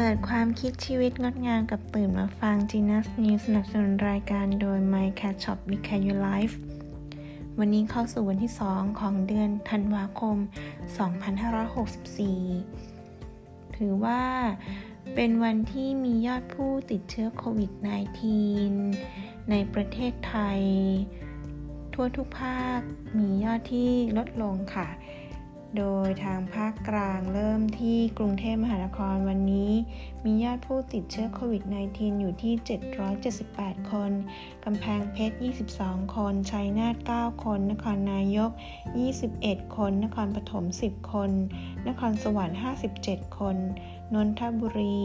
เปิดความคิดชีวิตงดงามกับตื่นมาฟัง Genius News สนับสนุนรายการโดย My Cat Shop w i c a Your Life วันนี้เข้าสู่วันที่ 2 ของเดือนธันวาคม 2564 ถือว่าเป็นวันที่มียอดผู้ติดเชื้อโควิด -19 ในประเทศไทย ทั่วทุกภาคมียอดที่ลดลงค่ะ โดยทางภาคกลางเริ่มที่กรุงเทพมหานครวันนี้ มียอดผู้ติดเชื้อโควิด -19 อยู่ที่ 778 คน กำแพงเพชร 22 คน ชัยนาท 9 คน นครนายก 21 คน นครปฐม 10 คน นครสวรรค์ 57 คน นนทบุรี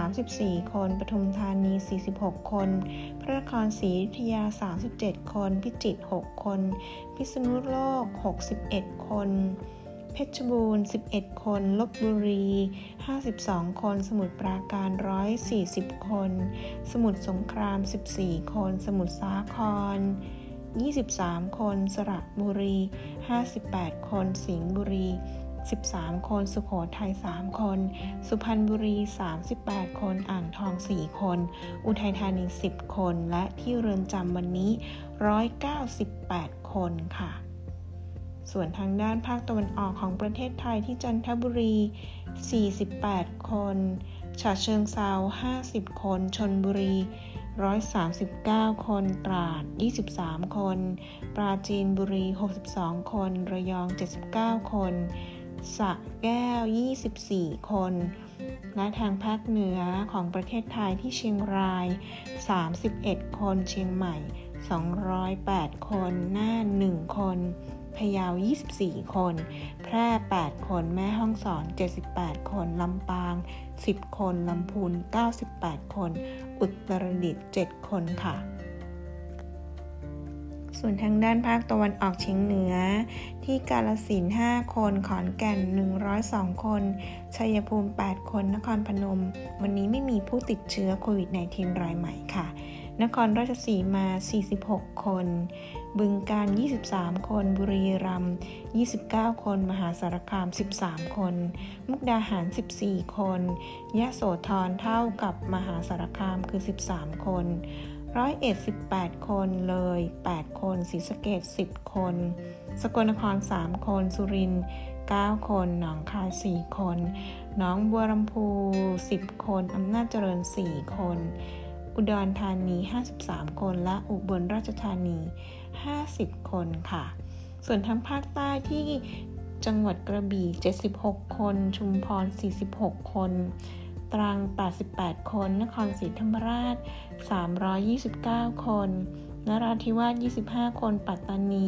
34 คน ปทุมธานี 46 คน พระนครศรีอยุธยา 37 คน พิจิตร 6 คน พิษณุโลก 61 คน เพชรบูรณ์ 11 คน ลบบุรี 52 คน สมุทรปราการ 140 คน สมุทรสงคราม 14 คน สมุทรสาคร 23 คน สระบุรี 58 คน สิงห์บุรี 13 คน สุโขทัย 3 คน สุพรรณบุรี 38 คน อ่างทอง 4 คน อุทัยธานี 10 คน และที่เรือนจำวันนี้ 198 คนค่ะ ส่วนทางด้านภาคตะวันออกของประเทศไทยที่จันทบุรี 48 คนฉะเชิงเซา50 คนชนบุรี 139 คน ตราด 23 คน ปราจีนบุรี 62 คน ระยอง 79 คนสะแก้ว 24 คน และทางภาคเหนือของประเทศไทยที่เชียงราย 31 คน เชียงใหม่ 208 คน น่าน 1 คน พะเยา 24 คน แพร่ 8 คน แม่ห้องสอน 78 คน ลำปาง 10 คน ลำพูน 98 คน อุตรดิตถ์7คนค่ะส่วนทางด้านภาคตะวันออกเฉียงเหนือ ที่กาลสิน5 คน ขอนแก่น 102 คน ชัยภูมิ 8 คน นครพนม วันนี้ไม่มีผู้ติดเชื้อโควิด -19 รายใหม่ค่ะ นครราชสีมา 46 คน บึงการ 23 คน บุรีรัมย์ 29 คน มหาสารคาม 13 คน มุกดาหาร 14 คน ยะโสธรเท่ากับมหาสารคามคือ 13 คน ร้อยเอ็ด18คน เลย 8 คนศรีสะเกด10 คน สกลนคร 3 คน สุรินทร์9 คน หนองคาย 4 คนน้องบัวลำพู 10 คน อำนาจเจริญ 4 คน อุดรธานี 53 คน และอุบลราชธานี 50 คนค่ะ ส่วนทางภาคใต้ที่จังหวัดกระบี่ 76 คน ชุมพร 46 คน ตรัง 88 คน นครศรีธรรมราช 329 คน นราธิวาส 25 คน ปัตตานี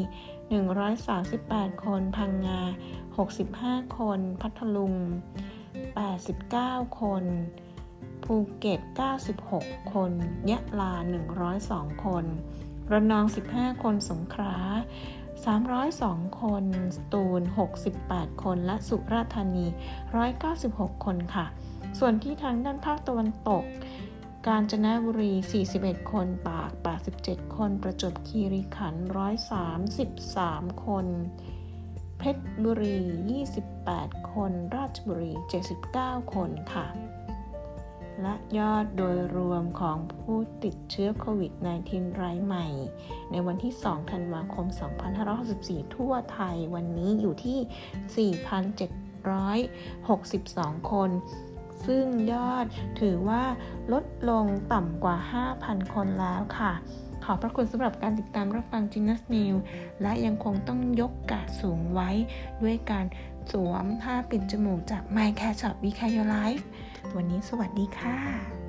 138 คน พังงา 65 คน พัทลุง 89 คน ภูเก็ต 96 คน ยะลา 102 คน ระนอง 15 คน สงขลา 302 คน สตูล 68 คน และสุราษฎร์ธานี 196 คนค่ะ ส่วนที่ทางด้านภาคตะวันตก กาญจนบุรี 41 คนปาก 87 คน ประจวบคีรีขันธ์ 133 คนเพชรบุรี 28 คน ราชบุรี 79 คนค่ะ และยอดโดยรวมของผู้ติดเชื้อโควิด -19 รายใหม่ ในวันที่ 2 ธันวาคม 2564 ทั่วไทยวันนี้อยู่ที่ 4,762 คน ซึ่งยอดถือว่าลดลงต่ำกว่า 5,000 คนแล้วค่ะ อบพระคุณสำหรับการติดตามรับฟัง g ิ n u s New และยังคงต้องยกกาดสูงไว้ด้วยการสวมผ้าปิดจมูกจาก My Care Shop We Care Your Life วันนี้สวัสดีค่ะ